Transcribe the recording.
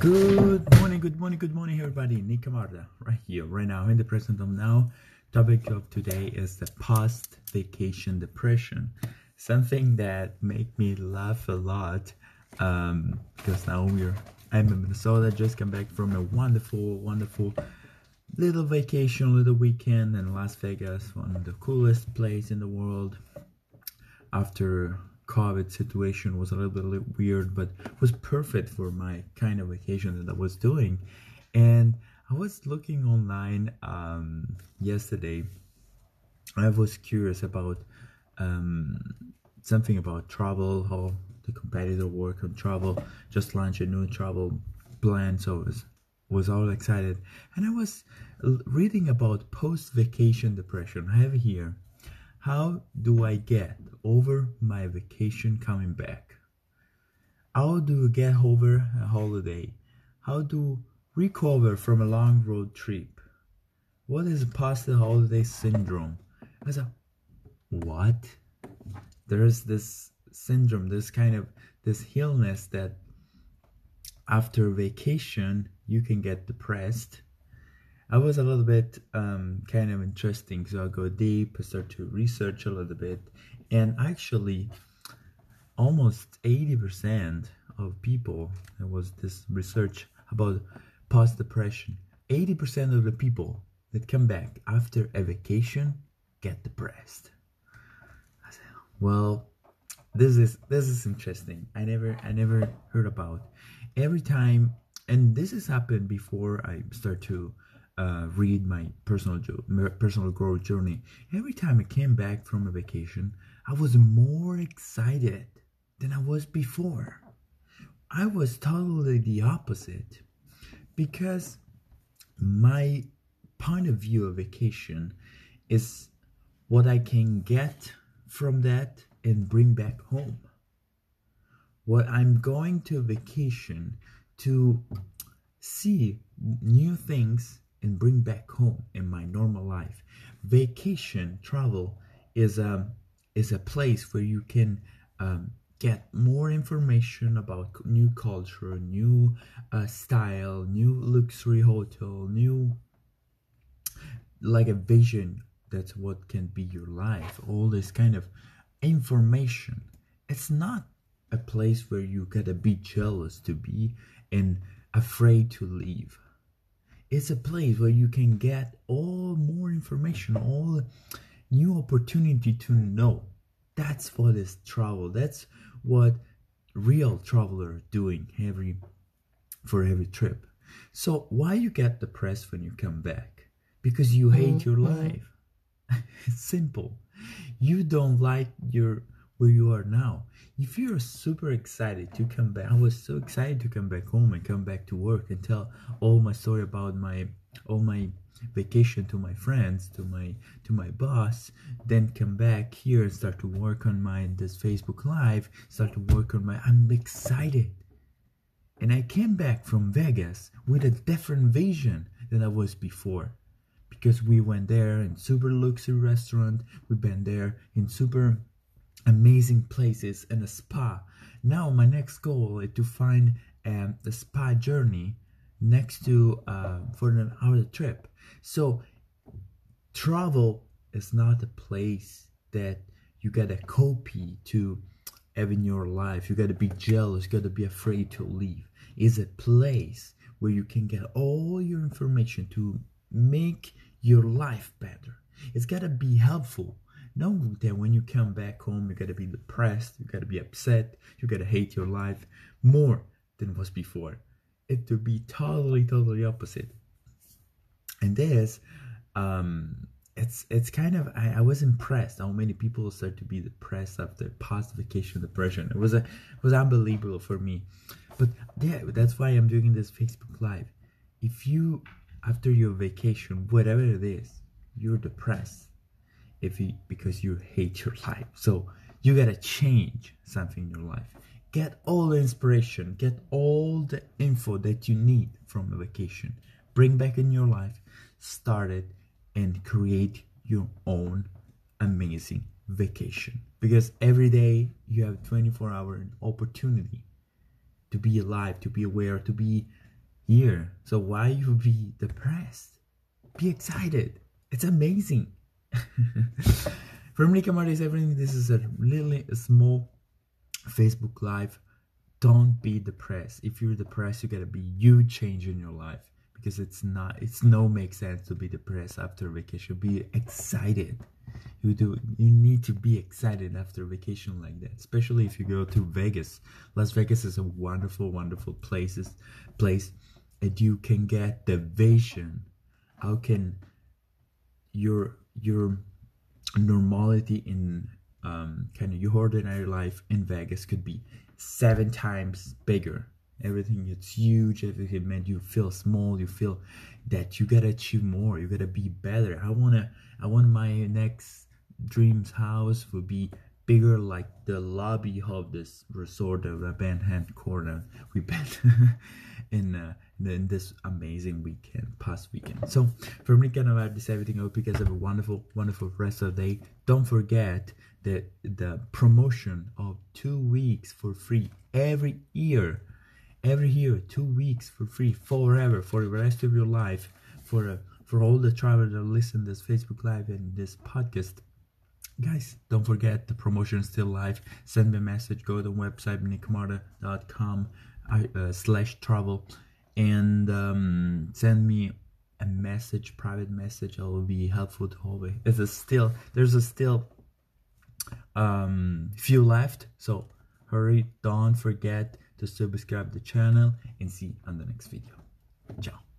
Good morning, good morning, good morning, everybody. Nick Camarda, right here, right now, in the present of now. Topic of today is the post vacation depression. Something that make me laugh a lot um, because now we're I'm in Minnesota. Just come back from a wonderful, wonderful little vacation, little weekend in Las Vegas, one of the coolest place in the world. After COVID situation was a little bit weird, but was perfect for my kind of vacation that I was doing. And I was looking online um, yesterday. I was curious about um, something about travel, how the competitor work on travel. Just launched a new travel plan, so I was was all excited. And I was reading about post vacation depression. I have here how do I get over my vacation coming back? How do you get over a holiday? How to recover from a long road trip? What is post holiday syndrome? I said, what? There's this syndrome, this kind of this illness that after vacation you can get depressed I was a little bit um, kind of interesting, so I go deep, I start to research a little bit, and actually, almost 80% of people, there was this research about post depression, 80% of the people that come back after a vacation get depressed. I said, well, this is this is interesting. I never I never heard about. Every time, and this has happened before I start to uh, read my personal personal growth journey, every time I came back from a vacation, I was more excited than I was before. I was totally the opposite because my point of view of vacation is what I can get from that and bring back home. What I'm going to vacation to see new things and bring back home in my normal life. Vacation travel is a is a place where you can um, get more information about new culture, new uh, style, new luxury hotel, new like a vision. That's what can be your life. All this kind of information. It's not a place where you gotta be jealous to be and afraid to leave it's a place where you can get all more information, all new opportunity to know. That's what is travel. That's what real traveler doing every for every trip. So why you get depressed when you come back? Because you hate your mm-hmm. life. it's simple. You don't like your where you are now. If you're super excited to come back, I was so excited to come back home and come back to work and tell all my story about my all my vacation to my friends, to my to my boss, then come back here and start to work on my this Facebook Live, start to work on my I'm excited. And I came back from Vegas with a different vision than I was before. Because we went there in super luxury restaurant, we've been there in super amazing places and a spa. Now my next goal is to find um, a spa journey next to uh, for an hour trip. So travel is not a place that you gotta copy to have in your life. You gotta be jealous. You gotta be afraid to leave. It's a place where you can get all your information to make your life better. It's gotta be helpful Know that when you come back home, you gotta be depressed, you gotta be upset, you gotta hate your life more than was before. It would be totally, totally opposite. And this, um, it's it's kind of I, I was impressed how many people start to be depressed after post vacation depression. It was a it was unbelievable for me. But yeah, that's why I'm doing this Facebook Live. If you after your vacation, whatever it is, you're depressed if you because you hate your life. So you gotta change something in your life. Get all the inspiration, get all the info that you need from a vacation. Bring back in your life, start it, and create your own amazing vacation. Because every day you have 24 hour opportunity to be alive, to be aware, to be here So why you be depressed? Be excited. It's amazing. From Nick Martis, everything. This is a really small Facebook Live. Don't be depressed. If you're depressed, you gotta be you change in your life because it's not. It's no make sense to be depressed after vacation. Be excited. You do. You need to be excited after vacation like that, especially if you go to Vegas. Las Vegas is a wonderful, wonderful places place, and you can get the vision. How can your your normality in um, kind of your ordinary life in Vegas could be seven times bigger. Everything it's huge. Everything made you feel small. You feel that you gotta achieve more. You gotta be better. I wanna. I want my next dreams house would be bigger like the lobby of this resort of the Bandhand Corner we bet in, uh, in this amazing weekend, past weekend. So from Nick and about this everything, I hope you guys have a wonderful, wonderful rest of the day. Don't forget the the promotion of two weeks for free every year. Every year, two weeks for free forever for the rest of your life. For uh, for all the travelers that listen this Facebook Live and this podcast guys don't forget the promotion is still live. Send me a message go to the website nickcamarda.com uh, slash travel and um, send me a message private message. I will be helpful to always a still there's a still um, few left so hurry don't forget to subscribe the channel and see you on the next video. Ciao